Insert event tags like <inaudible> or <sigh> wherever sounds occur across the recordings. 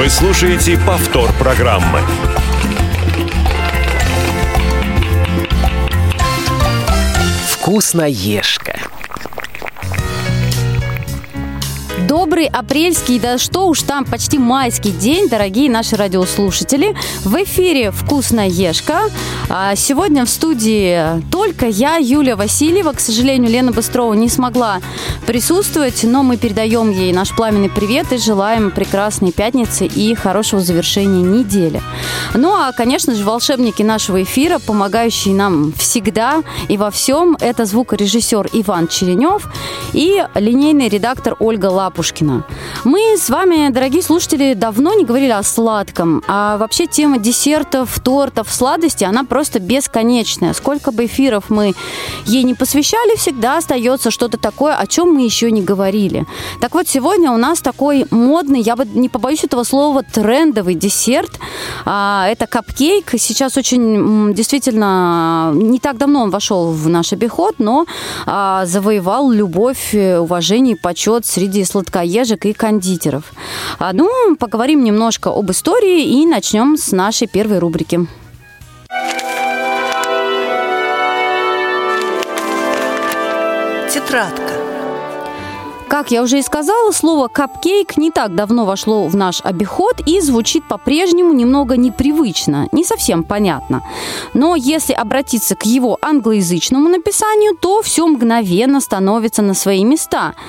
Вы слушаете повтор программы. Вкусноежка. Добрый апрельский, да что уж там, почти майский день, дорогие наши радиослушатели. В эфире «Вкусная ешка». А сегодня в студии только я, Юлия Васильева. К сожалению, Лена Быстрова не смогла присутствовать, но мы передаем ей наш пламенный привет и желаем прекрасной пятницы и хорошего завершения недели. Ну а, конечно же, волшебники нашего эфира, помогающие нам всегда и во всем, это звукорежиссер Иван Черенев и линейный редактор Ольга Лапу Лапушкина. Мы с вами, дорогие слушатели, давно не говорили о сладком, а вообще тема десертов, тортов, сладости, она просто бесконечная. Сколько бы эфиров мы ей не посвящали, всегда остается что-то такое, о чем мы еще не говорили. Так вот, сегодня у нас такой модный, я бы не побоюсь этого слова, трендовый десерт. А, это капкейк. Сейчас очень действительно не так давно он вошел в наш обиход, но а, завоевал любовь, уважение и почет среди сладких сладкоежек и кондитеров. А, ну, поговорим немножко об истории и начнем с нашей первой рубрики. Тетрадка. Как я уже и сказала, слово «капкейк» не так давно вошло в наш обиход и звучит по-прежнему немного непривычно, не совсем понятно. Но если обратиться к его англоязычному написанию, то все мгновенно становится на свои места –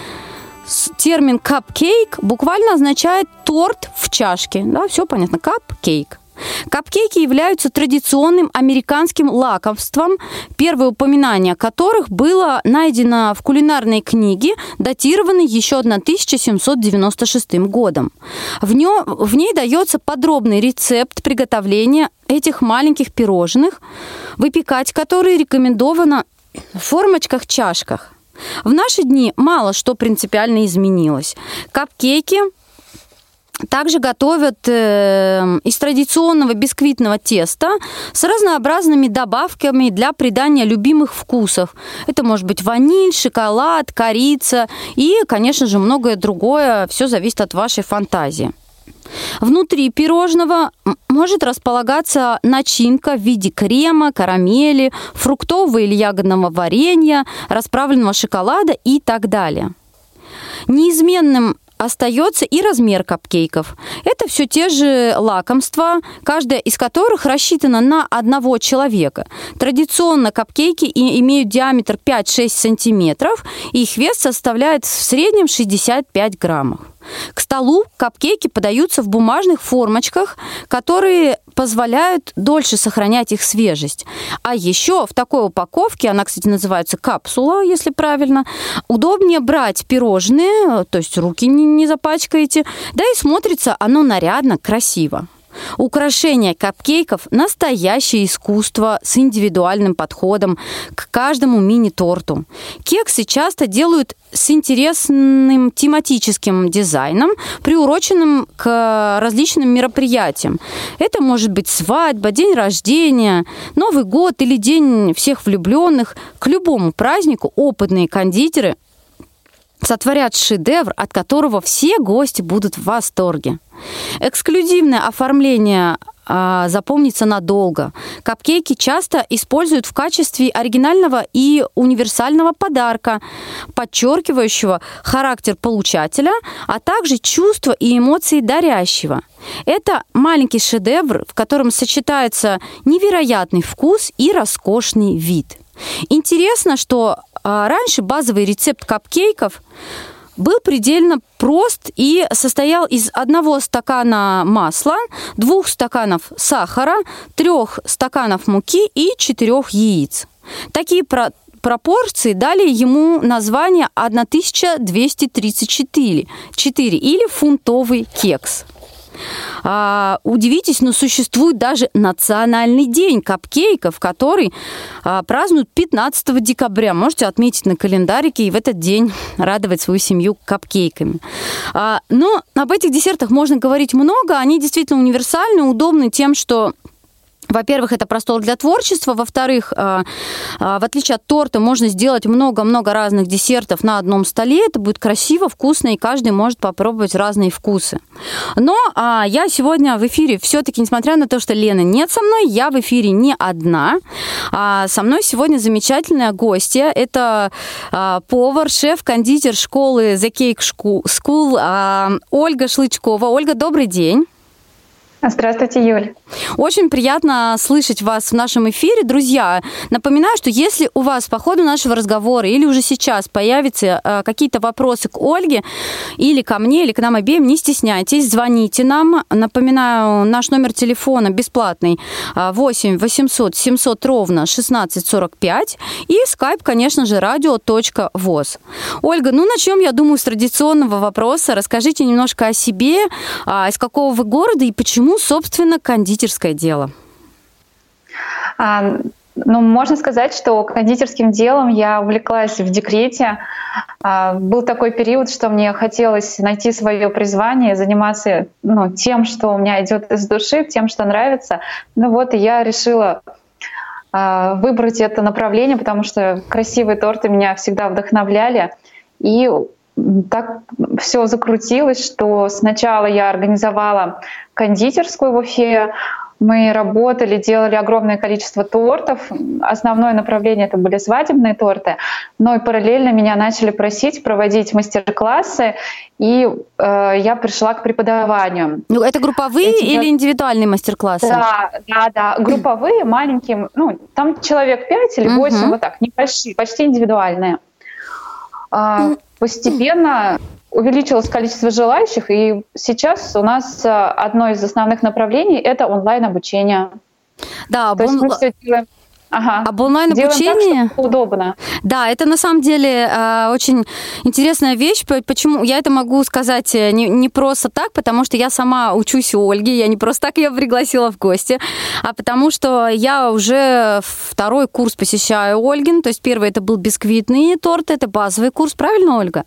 термин cupcake буквально означает торт в чашке. Да, все понятно. Cupcake. Капкейки являются традиционным американским лакомством, первое упоминание которых было найдено в кулинарной книге, датированной еще 1796 годом. В, нем, в ней дается подробный рецепт приготовления этих маленьких пирожных, выпекать которые рекомендовано в формочках-чашках. В наши дни мало что принципиально изменилось. Капкейки также готовят э, из традиционного бисквитного теста с разнообразными добавками для придания любимых вкусов. Это может быть ваниль, шоколад, корица и, конечно же, многое другое. Все зависит от вашей фантазии. Внутри пирожного может располагаться начинка в виде крема, карамели, фруктового или ягодного варенья, расправленного шоколада и так далее. Неизменным остается и размер капкейков. Это все те же лакомства, каждая из которых рассчитана на одного человека. Традиционно капкейки имеют диаметр 5-6 сантиметров, и их вес составляет в среднем 65 граммов. К столу капкейки подаются в бумажных формочках, которые позволяют дольше сохранять их свежесть. А еще в такой упаковке, она, кстати, называется капсула, если правильно, удобнее брать пирожные, то есть руки не, не запачкаете, да и смотрится оно нарядно, красиво. Украшение капкейков – настоящее искусство с индивидуальным подходом к каждому мини-торту. Кексы часто делают с интересным тематическим дизайном, приуроченным к различным мероприятиям. Это может быть свадьба, день рождения, Новый год или день всех влюбленных. К любому празднику опытные кондитеры сотворят шедевр, от которого все гости будут в восторге. Эксклюзивное оформление а, запомнится надолго. Капкейки часто используют в качестве оригинального и универсального подарка, подчеркивающего характер получателя, а также чувства и эмоции дарящего. Это маленький шедевр, в котором сочетается невероятный вкус и роскошный вид. Интересно, что а, раньше базовый рецепт капкейков был предельно прост и состоял из одного стакана масла, двух стаканов сахара, трех стаканов муки и четырех яиц. Такие про пропорции дали ему название 1234 4, или фунтовый кекс. А, удивитесь, но существует даже национальный день капкейков, который а, празднуют 15 декабря. Можете отметить на календарике и в этот день радовать свою семью капкейками. А, но об этих десертах можно говорить много. Они действительно универсальны, удобны тем, что во-первых, это простор для творчества. Во-вторых, э, э, в отличие от торта, можно сделать много-много разных десертов на одном столе. Это будет красиво, вкусно, и каждый может попробовать разные вкусы. Но а, я сегодня в эфире все-таки, несмотря на то, что Лена нет со мной, я в эфире не одна. А, со мной сегодня замечательная гостья. Это а, повар, шеф-кондитер школы The Cake School Ольга Шлычкова. Ольга, добрый день. Здравствуйте, Юль. Очень приятно слышать вас в нашем эфире. Друзья, напоминаю, что если у вас по ходу нашего разговора или уже сейчас появятся э, какие-то вопросы к Ольге или ко мне, или к нам обеим, не стесняйтесь, звоните нам. Напоминаю, наш номер телефона бесплатный 8 800 700 ровно 1645 и скайп, конечно же, радио.воз. Ольга, ну начнем, я думаю, с традиционного вопроса. Расскажите немножко о себе, а, из какого вы города и почему Почему, собственно, кондитерское дело? А, ну, можно сказать, что кондитерским делом я увлеклась в декрете. А, был такой период, что мне хотелось найти свое призвание, заниматься ну, тем, что у меня идет из души, тем, что нравится. Ну вот, и я решила а, выбрать это направление, потому что красивые торты меня всегда вдохновляли. И так все закрутилось, что сначала я организовала кондитерскую в Уфе, мы работали, делали огромное количество тортов. Основное направление это были свадебные торты, но и параллельно меня начали просить проводить мастер-классы, и э, я пришла к преподаванию. Ну, это групповые Эти... или индивидуальные мастер-классы? Да, да, да, групповые, маленькие, ну, там человек 5 или 8, uh-huh. вот так, небольшие, почти индивидуальные. А, постепенно увеличилось количество желающих, и сейчас у нас а, одно из основных направлений – это онлайн-обучение. Да, То есть мы все делаем Ага. Об онлайн-обучении? Удобно. Да, это на самом деле э, очень интересная вещь. Почему? Я это могу сказать э, не, не просто так, потому что я сама учусь у Ольги. Я не просто так ее пригласила в гости, а потому что я уже второй курс посещаю Ольгин. То есть первый это был бисквитный торт, это базовый курс. Правильно, Ольга?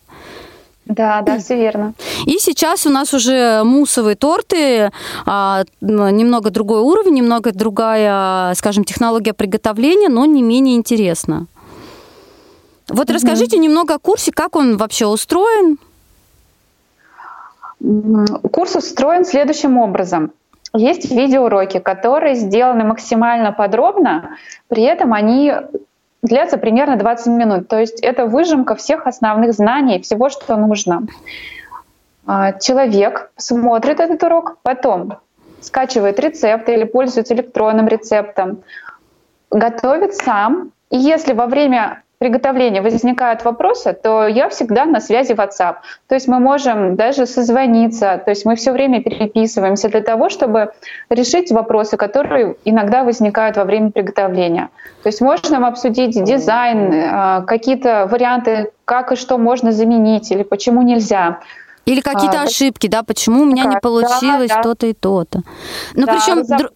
Да, да, все верно. И сейчас у нас уже мусовые торты, а, немного другой уровень, немного другая, скажем, технология приготовления, но не менее интересно. Вот расскажите немного о курсе, как он вообще устроен. Курс устроен следующим образом. Есть видеоуроки, которые сделаны максимально подробно, при этом они длятся примерно 20 минут. То есть это выжимка всех основных знаний, всего, что нужно. А, человек смотрит этот урок, потом скачивает рецепт или пользуется электронным рецептом, готовит сам. И если во время приготовления возникают вопросы, то я всегда на связи WhatsApp. То есть мы можем даже созвониться, то есть мы все время переписываемся для того, чтобы решить вопросы, которые иногда возникают во время приготовления. То есть можно обсудить дизайн, э, какие-то варианты, как и что можно заменить или почему нельзя. Или какие-то а, ошибки, да, почему у меня как? не получилось да, да. то-то и то-то. Но да, причем... Дру...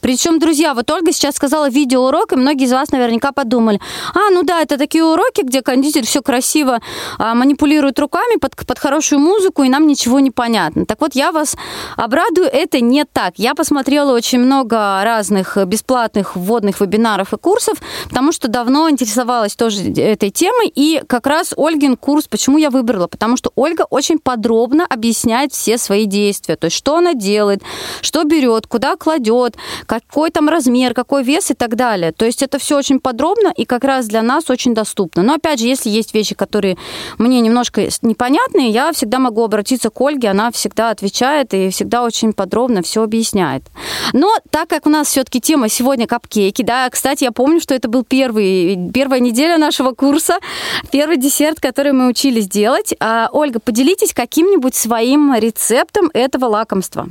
Причем, друзья, вот Ольга сейчас сказала видеоурок, и многие из вас наверняка подумали, а, ну да, это такие уроки, где кондитер все красиво а, манипулирует руками под, под хорошую музыку, и нам ничего не понятно. Так вот, я вас обрадую, это не так. Я посмотрела очень много разных бесплатных вводных вебинаров и курсов, потому что давно интересовалась тоже этой темой, и как раз Ольгин курс, почему я выбрала? Потому что Ольга очень подробно объясняет все свои действия, то есть что она делает, что берет, куда кладет, какой там размер, какой вес и так далее. То есть это все очень подробно и как раз для нас очень доступно. Но опять же, если есть вещи, которые мне немножко непонятны, я всегда могу обратиться к Ольге, она всегда отвечает и всегда очень подробно все объясняет. Но так как у нас все-таки тема сегодня капкейки, да, кстати, я помню, что это был первый, первая неделя нашего курса, первый десерт, который мы учились делать. А, Ольга, поделитесь каким-нибудь своим рецептом этого лакомства.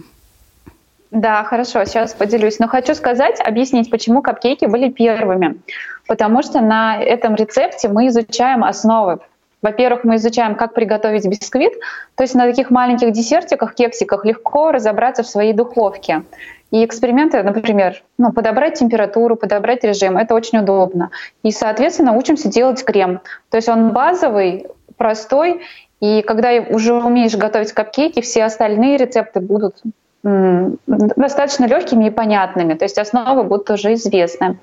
Да, хорошо, сейчас поделюсь. Но хочу сказать, объяснить, почему капкейки были первыми. Потому что на этом рецепте мы изучаем основы. Во-первых, мы изучаем, как приготовить бисквит. То есть на таких маленьких десертиках, кексиках легко разобраться в своей духовке. И эксперименты, например, ну, подобрать температуру, подобрать режим, это очень удобно. И, соответственно, учимся делать крем. То есть он базовый, простой, и когда уже умеешь готовить капкейки, все остальные рецепты будут достаточно легкими и понятными, то есть основы будут уже известны.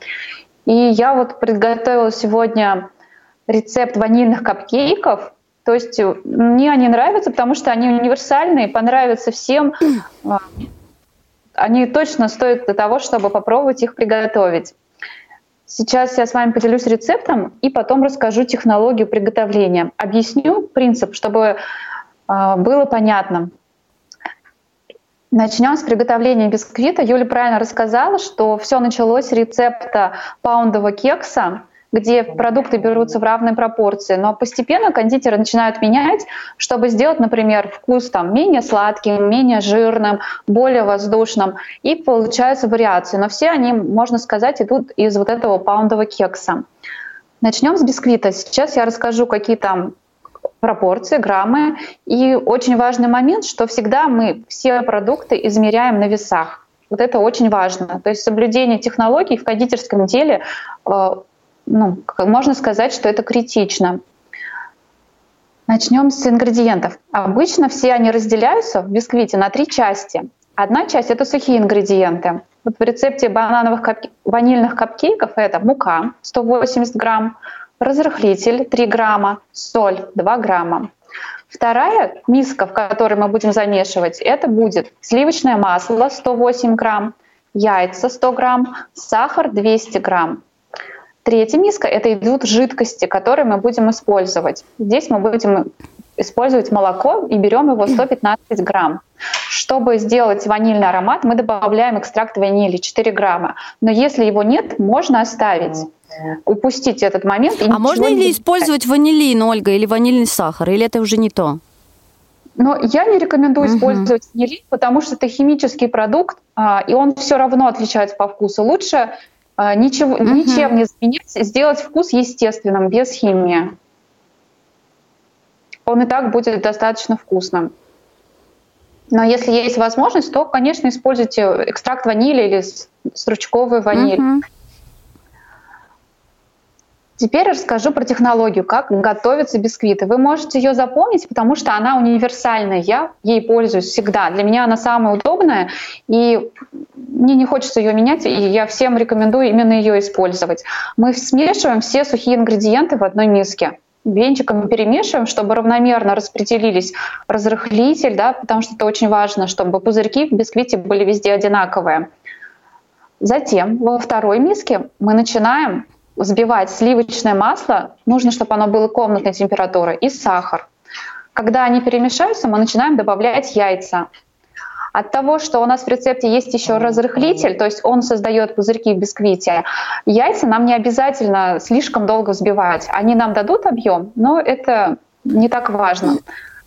И я вот подготовила сегодня рецепт ванильных капкейков. То есть э, мне они нравятся, потому что они универсальные, понравятся всем. <clears throat> А, они точно стоят для того, чтобы попробовать их приготовить. Сейчас я с вами поделюсь рецептом и потом расскажу технологию приготовления. Объясню принцип, чтобы а, было понятно. Начнем с приготовления бисквита. Юля правильно рассказала, что все началось с рецепта паундового кекса, где продукты берутся в равной пропорции, но постепенно кондитеры начинают менять, чтобы сделать, например, вкус там менее сладким, менее жирным, более воздушным, и получаются вариации. Но все они, можно сказать, идут из вот этого паундового кекса. Начнем с бисквита. Сейчас я расскажу, какие там пропорции, граммы. И очень важный момент, что всегда мы все продукты измеряем на весах. Вот это очень важно. То есть соблюдение технологий в кондитерском деле, э, ну, можно сказать, что это критично. Начнем с ингредиентов. Обычно все они разделяются в бисквите на три части. Одна часть — это сухие ингредиенты. Вот в рецепте банановых кап... ванильных капкейков это мука 180 грамм, разрыхлитель 3 грамма, соль 2 грамма. Вторая миска, в которой мы будем замешивать, это будет сливочное масло 108 грамм, яйца 100 грамм, сахар 200 грамм. Третья миска – это идут жидкости, которые мы будем использовать. Здесь мы будем использовать молоко и берем его 115 грамм. Чтобы сделать ванильный аромат, мы добавляем экстракт ванили 4 грамма. Но если его нет, можно оставить упустить этот момент. а можно ли использовать ванилин, Ольга, или ванильный сахар, или это уже не то? Но я не рекомендую угу. использовать ванилин, потому что это химический продукт, а, и он все равно отличается по вкусу. Лучше а, ничего, угу. ничем не заменять, сделать вкус естественным, без химии. Он и так будет достаточно вкусным. Но если есть возможность, то, конечно, используйте экстракт ванили или стручковую ваниль. Угу. Теперь расскажу про технологию, как готовятся бисквиты. Вы можете ее запомнить, потому что она универсальная. Я ей пользуюсь всегда. Для меня она самая удобная, и мне не хочется ее менять, и я всем рекомендую именно ее использовать. Мы смешиваем все сухие ингредиенты в одной миске венчиком перемешиваем, чтобы равномерно распределились разрыхлитель, да, потому что это очень важно, чтобы пузырьки в бисквите были везде одинаковые. Затем во второй миске мы начинаем взбивать сливочное масло, нужно, чтобы оно было комнатной температуры, и сахар. Когда они перемешаются, мы начинаем добавлять яйца. От того, что у нас в рецепте есть еще разрыхлитель, то есть он создает пузырьки в бисквите, яйца нам не обязательно слишком долго взбивать. Они нам дадут объем, но это не так важно.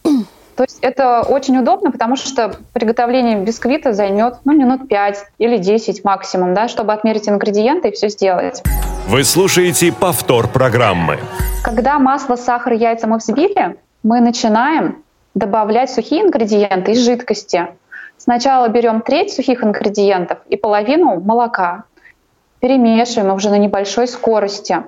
То есть это очень удобно, потому что приготовление бисквита займет ну, минут 5 или 10 максимум, да, чтобы отмерить ингредиенты и все сделать. Вы слушаете повтор программы. Когда масло, сахар, яйца мы взбили, мы начинаем добавлять сухие ингредиенты из жидкости. Сначала берем треть сухих ингредиентов и половину молока. Перемешиваем уже на небольшой скорости.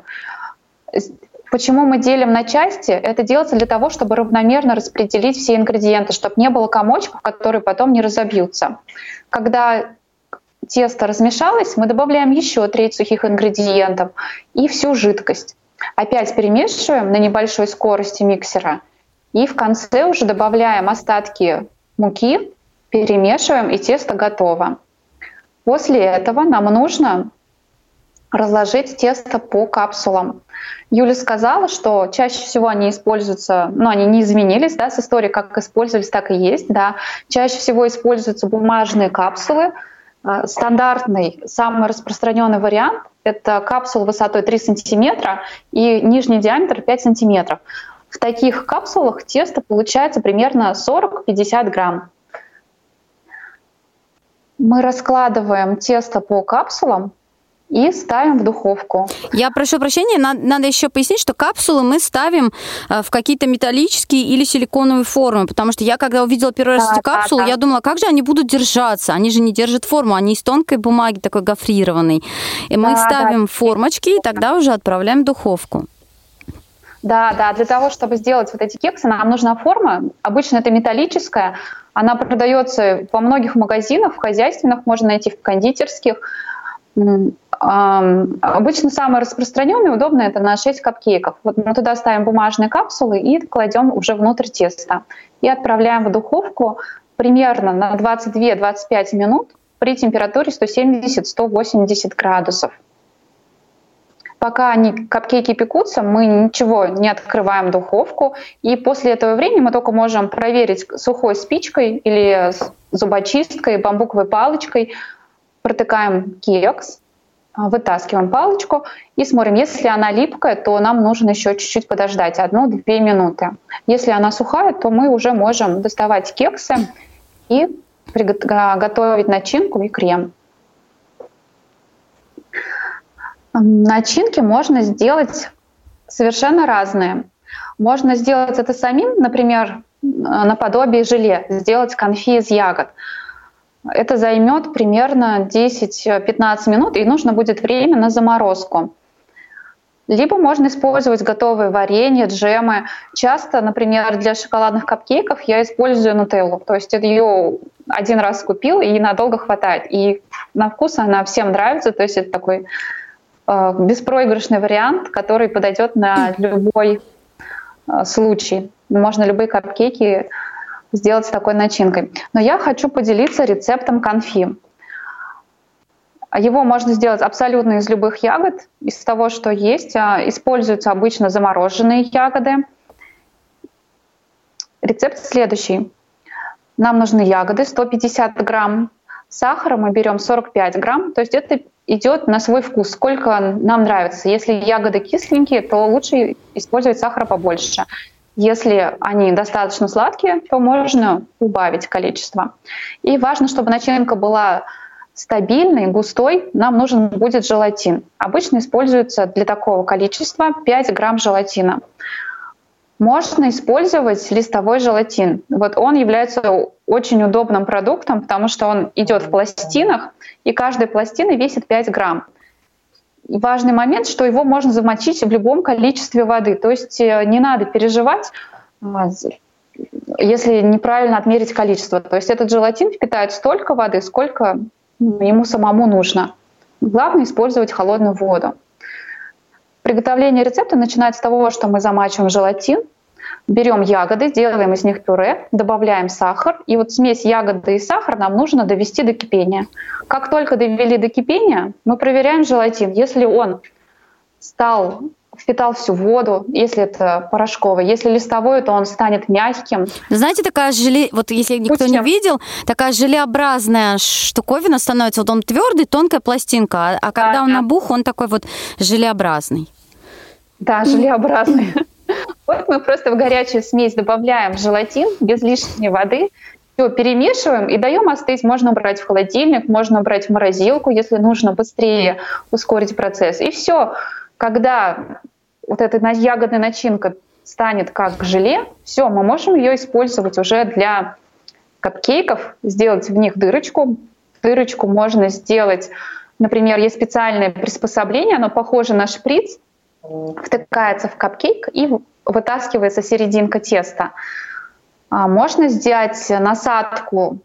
Почему мы делим на части? Это делается для того, чтобы равномерно распределить все ингредиенты, чтобы не было комочков, которые потом не разобьются. Когда тесто размешалось, мы добавляем еще треть сухих ингредиентов и всю жидкость. Опять перемешиваем на небольшой скорости миксера. И в конце уже добавляем остатки муки, перемешиваем, и тесто готово. После этого нам нужно разложить тесто по капсулам. Юля сказала, что чаще всего они используются, ну, они не изменились, да, с историей, как использовались, так и есть, да. Чаще всего используются бумажные капсулы. А, стандартный, самый распространенный вариант – это капсула высотой 3 сантиметра и нижний диаметр 5 сантиметров. В таких капсулах тесто получается примерно 40-50 грамм. Мы раскладываем тесто по капсулам, и ставим в духовку. Я прошу прощения, надо, надо еще пояснить, что капсулы мы ставим э, в какие-то металлические или силиконовые формы, потому что я, когда увидела первый раз да, эти капсулы, да, да. я думала, как же они будут держаться? Они же не держат форму, они из тонкой бумаги, такой гофрированной. И мы да, их ставим да. в формочки, и тогда уже отправляем в духовку. Да, да, для того, чтобы сделать вот эти кексы, нам нужна форма. Обычно это металлическая, Она продается во многих магазинах, в хозяйственных, можно найти в кондитерских. Обычно самое распространенное и удобное это на 6 капкейков. Вот мы туда ставим бумажные капсулы и кладем уже внутрь теста. И отправляем в духовку примерно на 22-25 минут при температуре 170-180 градусов. Пока они капкейки пекутся, мы ничего не открываем духовку, и после этого времени мы только можем проверить сухой спичкой или зубочисткой, бамбуковой палочкой, протыкаем кекс, а, вытаскиваем палочку и смотрим. Если она липкая, то нам нужно еще чуть-чуть подождать, одну-две минуты. Если она сухая, то мы уже можем доставать кексы и готовить начинку и крем. Начинки можно сделать совершенно разные. Можно сделать это самим, например, наподобие желе, сделать конфи из ягод. Это займет примерно 10-15 минут, и нужно будет время на заморозку. Либо можно использовать готовые варенья, джемы. Часто, например, для шоколадных капкейков я использую нутеллу. То есть ее один раз купил, и надолго хватает. И на вкус она всем нравится. То есть это такой э, беспроигрышный вариант, который подойдет на любой э, случай. Можно любые капкейки сделать с такой начинкой. Но я хочу поделиться рецептом конфи. Его можно сделать абсолютно из любых ягод, из того, что есть. А, используются обычно замороженные ягоды. Рецепт следующий. Нам нужны ягоды 150 грамм, сахара мы берем 45 грамм, то есть это идет на свой вкус, сколько нам нравится. Если ягоды кисленькие, то лучше использовать сахара побольше. Если они достаточно сладкие, то можно убавить количество. И важно, чтобы начинка была стабильный, густой, нам нужен будет желатин. Обычно используется для такого количества 5 грамм желатина. Можно использовать листовой желатин. Вот он является очень удобным продуктом, потому что он идет в пластинах, и каждая пластина весит 5 грамм. Важный момент, что его можно замочить в любом количестве воды. То есть э, не надо переживать, а, если неправильно отмерить количество. То есть этот желатин впитает столько воды, сколько ему самому нужно. Главное использовать холодную воду. Приготовление рецепта начинается с того, что мы замачиваем желатин, берем ягоды, делаем из них пюре, добавляем сахар. И вот смесь ягоды и сахара нам нужно довести до кипения. Как только довели до кипения, мы проверяем желатин. Если он стал впитал всю воду, если это порошковый. Если листовой, то он станет мягким. Знаете, такая желе, вот если никто Пусть не видел, такая желеобразная штуковина становится, вот он твердый, тонкая пластинка, а, а когда да, он да. набух, он такой вот желеобразный. Да, желеобразный. Вот мы просто в горячую смесь добавляем желатин без лишней воды, все перемешиваем и даем остыть. Можно убрать в холодильник, можно убрать в морозилку, если нужно быстрее ускорить процесс. И все. Когда вот эта ягодная начинка станет как желе, все, мы можем ее использовать уже для капкейков, сделать в них дырочку. Дырочку можно сделать, например, есть специальное приспособление, оно похоже на шприц, втыкается в капкейк и вытаскивается серединка теста. А, можно сделать насадку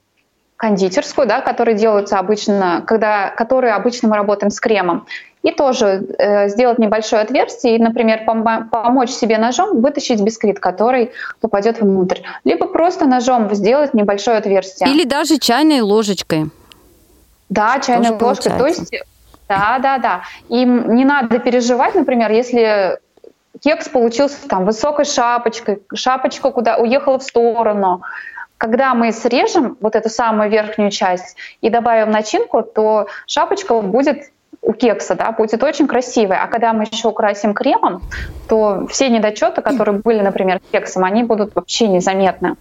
кондитерскую, да, которые делаются обычно, когда, которые обычно мы работаем с кремом, и тоже э, сделать небольшое отверстие и, например, пом- помочь себе ножом вытащить бисквит, который попадет внутрь, либо просто ножом сделать небольшое отверстие. Или даже чайной ложечкой. Да, чайной тоже ложкой. Получается. То есть, да, да, да. И не надо переживать, например, если кекс получился там высокой шапочкой, шапочка куда уехала в сторону. Когда мы срежем вот эту самую верхнюю часть и добавим начинку, то шапочка будет у кекса, да, будет очень красивая. А когда мы еще украсим кремом, то все недочеты, которые были, например, кексом, они будут вообще незаметны.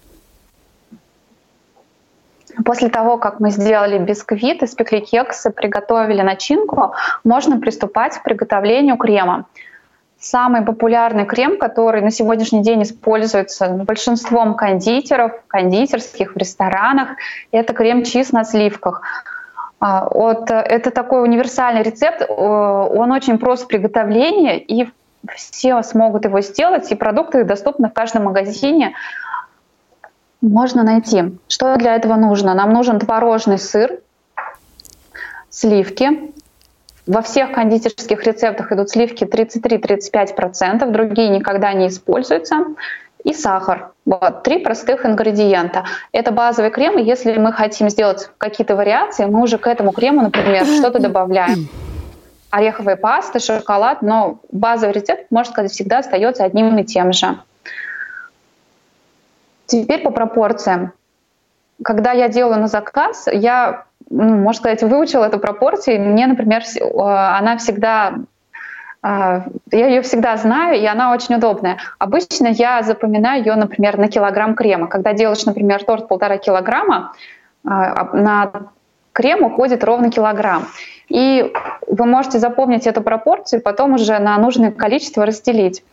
После того, как мы сделали бисквит, испекли кексы, приготовили начинку, можно приступать к приготовлению крема. Самый популярный крем, который на сегодняшний день используется большинством кондитеров, кондитерских, в ресторанах, это крем-чиз на сливках. А, вот, э, это такой универсальный рецепт, э, он очень прост в приготовлении, и все смогут его сделать, и продукты доступны в каждом магазине. Можно найти. Что для этого нужно? Нам нужен творожный сыр, сливки. Во всех кондитерских рецептах идут сливки 33-35%, другие никогда не используются. И сахар. Вот, три простых ингредиента. Это базовый крем, и если мы хотим сделать какие-то вариации, мы уже к этому крему, например, что-то <clears throat> добавляем. Ореховая паста, шоколад, но базовый рецепт, можно сказать, всегда остается одним и тем же. Теперь по пропорциям. Когда я делаю на заказ, я, ну, можно сказать, выучила эту пропорцию. Мне, например, она всегда а, я ее всегда знаю, и она очень удобная. Обычно я запоминаю ее, например, на килограмм крема. Когда делаешь, например, торт полтора килограмма, а, на крем уходит ровно килограмм. И вы можете запомнить эту пропорцию, потом уже на нужное количество разделить.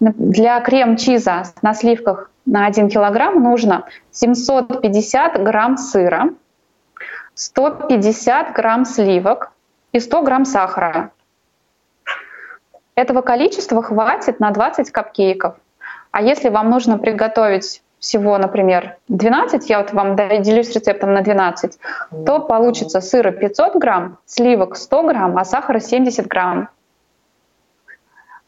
Для крем-чиза на сливках на 1 килограмм нужно 750 грамм сыра, 150 грамм сливок и 100 грамм сахара. Этого количества хватит на 20 капкейков. А если вам нужно приготовить всего, например, 12, я вот вам делюсь рецептом на 12, то получится сыра 500 грамм, сливок 100 грамм, а сахара 70 грамм.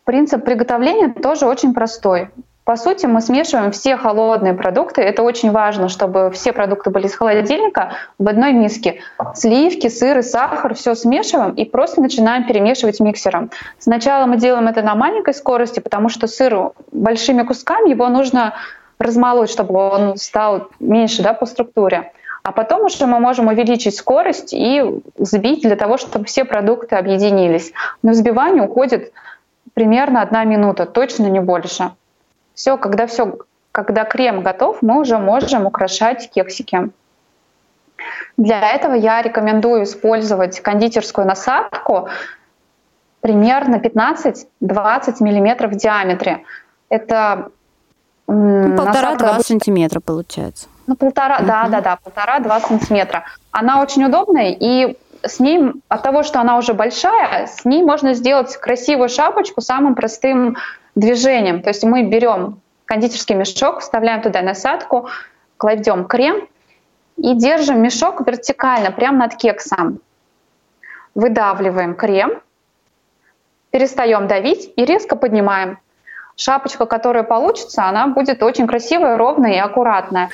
Принцип приготовления тоже очень простой. По сути, мы смешиваем все холодные продукты. Это очень важно, чтобы все продукты были из холодильника в одной миске. Сливки, сыр и сахар все смешиваем и просто начинаем перемешивать миксером. Сначала мы делаем это на маленькой скорости, потому что сыр большими кусками его нужно размолоть, чтобы он стал меньше да, по структуре. А потом уже мы можем увеличить скорость и взбить для того, чтобы все продукты объединились. На взбивание уходит примерно одна минута, точно не больше. Все, когда все, когда крем готов, мы уже можем украшать кексики. Для этого я рекомендую использовать кондитерскую насадку примерно 15-20 миллиметров в диаметре. Это ну, полтора-два сантиметра получается. Ну, полтора, uh-huh. да, да, да, полтора-два сантиметра. Она очень удобная, и с ней, от того, что она уже большая, с ней можно сделать красивую шапочку самым простым движением. То есть мы берем кондитерский мешок, вставляем туда насадку, кладем крем и держим мешок вертикально, прямо над кексом. Выдавливаем крем, перестаем давить и резко поднимаем. Шапочка, которая получится, она будет очень красивая, ровная и аккуратная.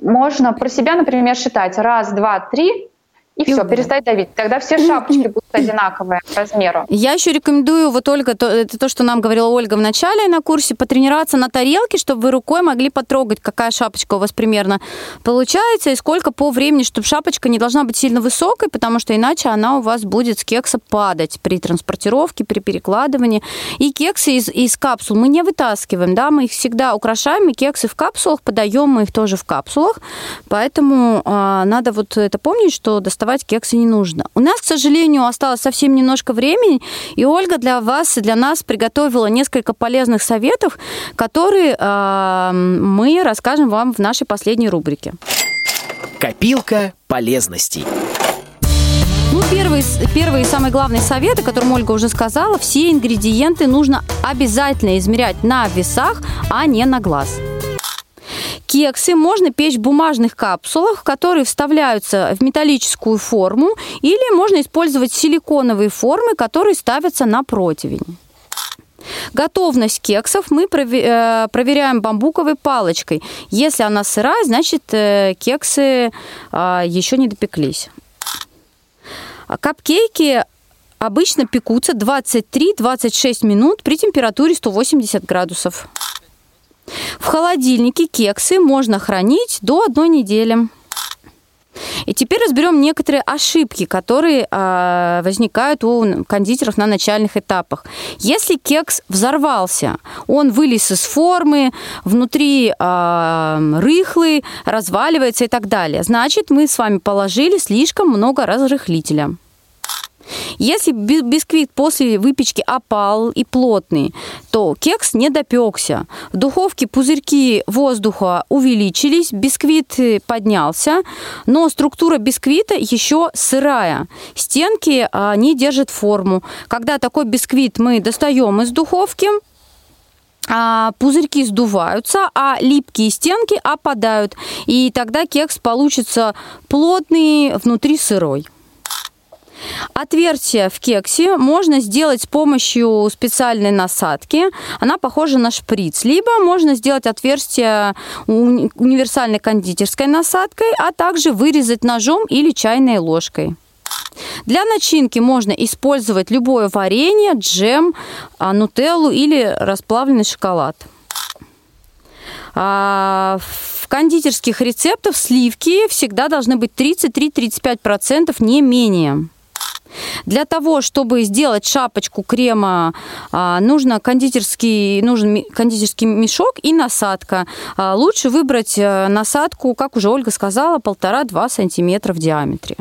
Можно про себя, например, считать раз, два, три, и, и все, перестать давить. Тогда все шапочки будут одинаковые по размеру. Я еще рекомендую, вот Ольга, то, это то, что нам говорила Ольга в начале на курсе, потренироваться на тарелке, чтобы вы рукой могли потрогать, какая шапочка у вас примерно получается, и сколько по времени, чтобы шапочка не должна быть сильно высокой, потому что иначе она у вас будет с кекса падать при транспортировке, при перекладывании. И кексы из, из капсул мы не вытаскиваем, да, мы их всегда украшаем, и кексы в капсулах, подаем мы их тоже в капсулах, поэтому э, надо вот это помнить, что доставать кексы не нужно. У нас, к сожалению, осталось совсем немножко времени, и Ольга для вас и для нас приготовила несколько полезных советов, которые э, мы расскажем вам в нашей последней рубрике. Копилка полезностей. Ну, первый, первый и самый главный совет, о котором Ольга уже сказала, все ингредиенты нужно обязательно измерять на весах, а не на глаз. Кексы можно печь в бумажных капсулах, которые вставляются в металлическую форму, или можно использовать силиконовые формы, которые ставятся на противень. Готовность кексов мы э, проверяем бамбуковой палочкой. Если она сырая, значит э, кексы а, еще не допеклись. Капкейки обычно пекутся 23-26 минут при температуре 180 градусов. В холодильнике кексы можно хранить до одной недели. И теперь разберем некоторые ошибки, которые э, возникают у кондитеров на начальных этапах. Если кекс взорвался, он вылез из формы, внутри э, рыхлый, разваливается и так далее, значит, мы с вами положили слишком много разрыхлителя. Если бисквит после выпечки опал и плотный, то кекс не допекся. В духовке пузырьки воздуха увеличились, бисквит э, поднялся, но структура бисквита еще сырая. Стенки не держат форму. Когда такой бисквит мы достаем из духовки, а, пузырьки сдуваются, а липкие стенки опадают. И тогда кекс получится плотный, внутри сырой. Отверстие в кексе можно сделать с помощью специальной насадки. Она похожа на шприц. Либо можно сделать отверстие универсальной кондитерской насадкой, а также вырезать ножом или чайной ложкой. Для начинки можно использовать любое варенье, джем, а, нутеллу или расплавленный шоколад. А, в кондитерских рецептах сливки всегда должны быть 33-35%, не менее. Для того, чтобы сделать шапочку крема, а, нужно кондитерский, нужен кондитерский мешок и насадка. А, лучше выбрать э, насадку, как уже Ольга сказала, полтора-два сантиметра в диаметре.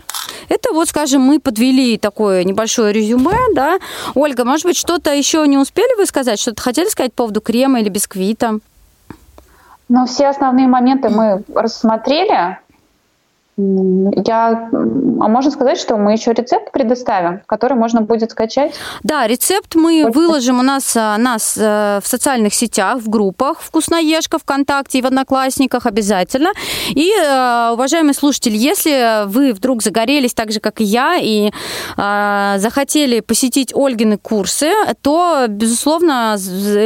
Это вот, скажем, мы подвели такое небольшое резюме, да. Ольга, может быть, что-то еще не успели вы сказать? Что-то хотели сказать по поводу крема или бисквита? Ну, все основные моменты мы рассмотрели. Я, а можно сказать, что мы еще рецепт предоставим, который можно будет скачать? Да, рецепт мы выложим у нас, а, нас э, в социальных сетях, в группах «Вкусноежка» ВКонтакте и в Одноклассниках обязательно. И, э, уважаемые слушатели, если вы вдруг загорелись так же, как и я, и э, захотели посетить Ольгины курсы, то, безусловно,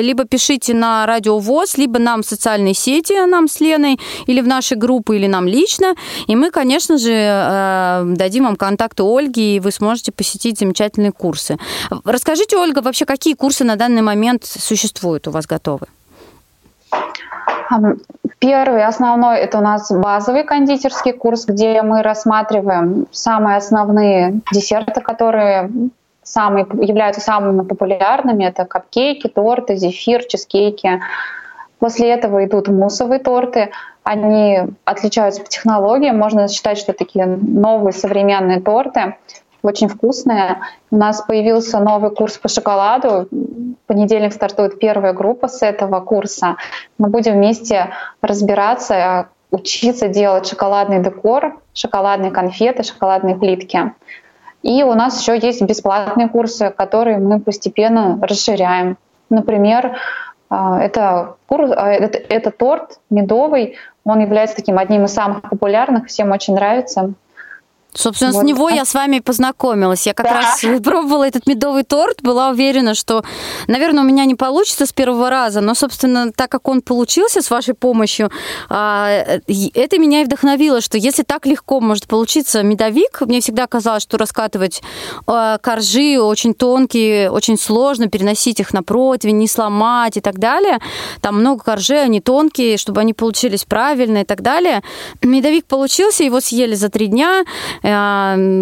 либо пишите на Радио ВОЗ, либо нам в социальные сети, нам с Леной, или в наши группы, или нам лично, и мы, конечно же, э, дадим вам контакты Ольги, и вы сможете посетить замечательные курсы. Расскажите, Ольга, вообще какие курсы на данный момент существуют у вас готовы? Первый, основной, это у нас базовый кондитерский курс, где мы рассматриваем самые основные десерты, которые самые, являются самыми популярными. Это капкейки, торты, зефир, чизкейки. После этого идут муссовые торты. Они отличаются по технологиям. Можно считать, что такие новые современные торты, очень вкусные. У нас появился новый курс по шоколаду. В понедельник стартует первая группа с этого курса. Мы будем вместе разбираться, учиться делать шоколадный декор, шоколадные конфеты, шоколадные плитки. И у нас еще есть бесплатные курсы, которые мы постепенно расширяем. Например, а, это, курс, а, это, это торт медовый, он является таким одним из самых популярных, всем очень нравится. Собственно, вот. с него я с вами познакомилась. Я как да. раз пробовала этот медовый торт, была уверена, что, наверное, у меня не получится с первого раза, но, собственно, так как он получился с вашей помощью, а, это меня и вдохновило, что если так легко может получиться медовик, мне всегда казалось, что раскатывать а, коржи очень тонкие, очень сложно, переносить их на противень, не сломать и так далее. Там много коржей, они тонкие, чтобы они получились правильно и так далее. Медовик получился, его съели за три дня,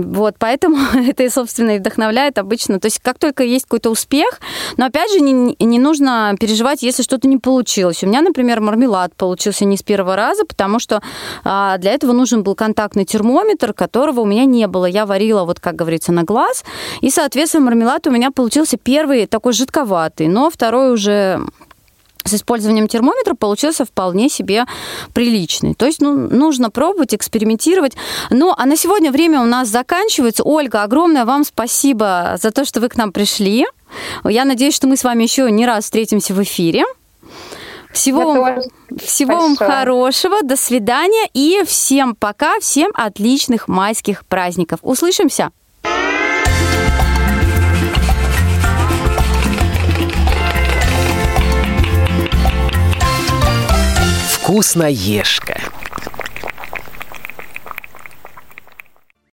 вот, поэтому <laughs> это, собственно, и вдохновляет обычно. То есть как только есть какой-то успех, но опять же не, не нужно переживать, если что-то не получилось. У меня, например, мармелад получился не с первого раза, потому что а, для этого нужен был контактный термометр, которого у меня не было. Я варила, вот как говорится, на глаз, и, соответственно, мармелад у меня получился первый такой жидковатый, но второй уже с использованием термометра получился вполне себе приличный. То есть ну, нужно пробовать, экспериментировать. Ну, а на сегодня время у нас заканчивается. Ольга, огромное вам спасибо за то, что вы к нам пришли. Я надеюсь, что мы с вами еще не раз встретимся в эфире. Всего, вам, всего вам хорошего, до свидания и всем пока, всем отличных майских праздников. Услышимся! Вкусноежка.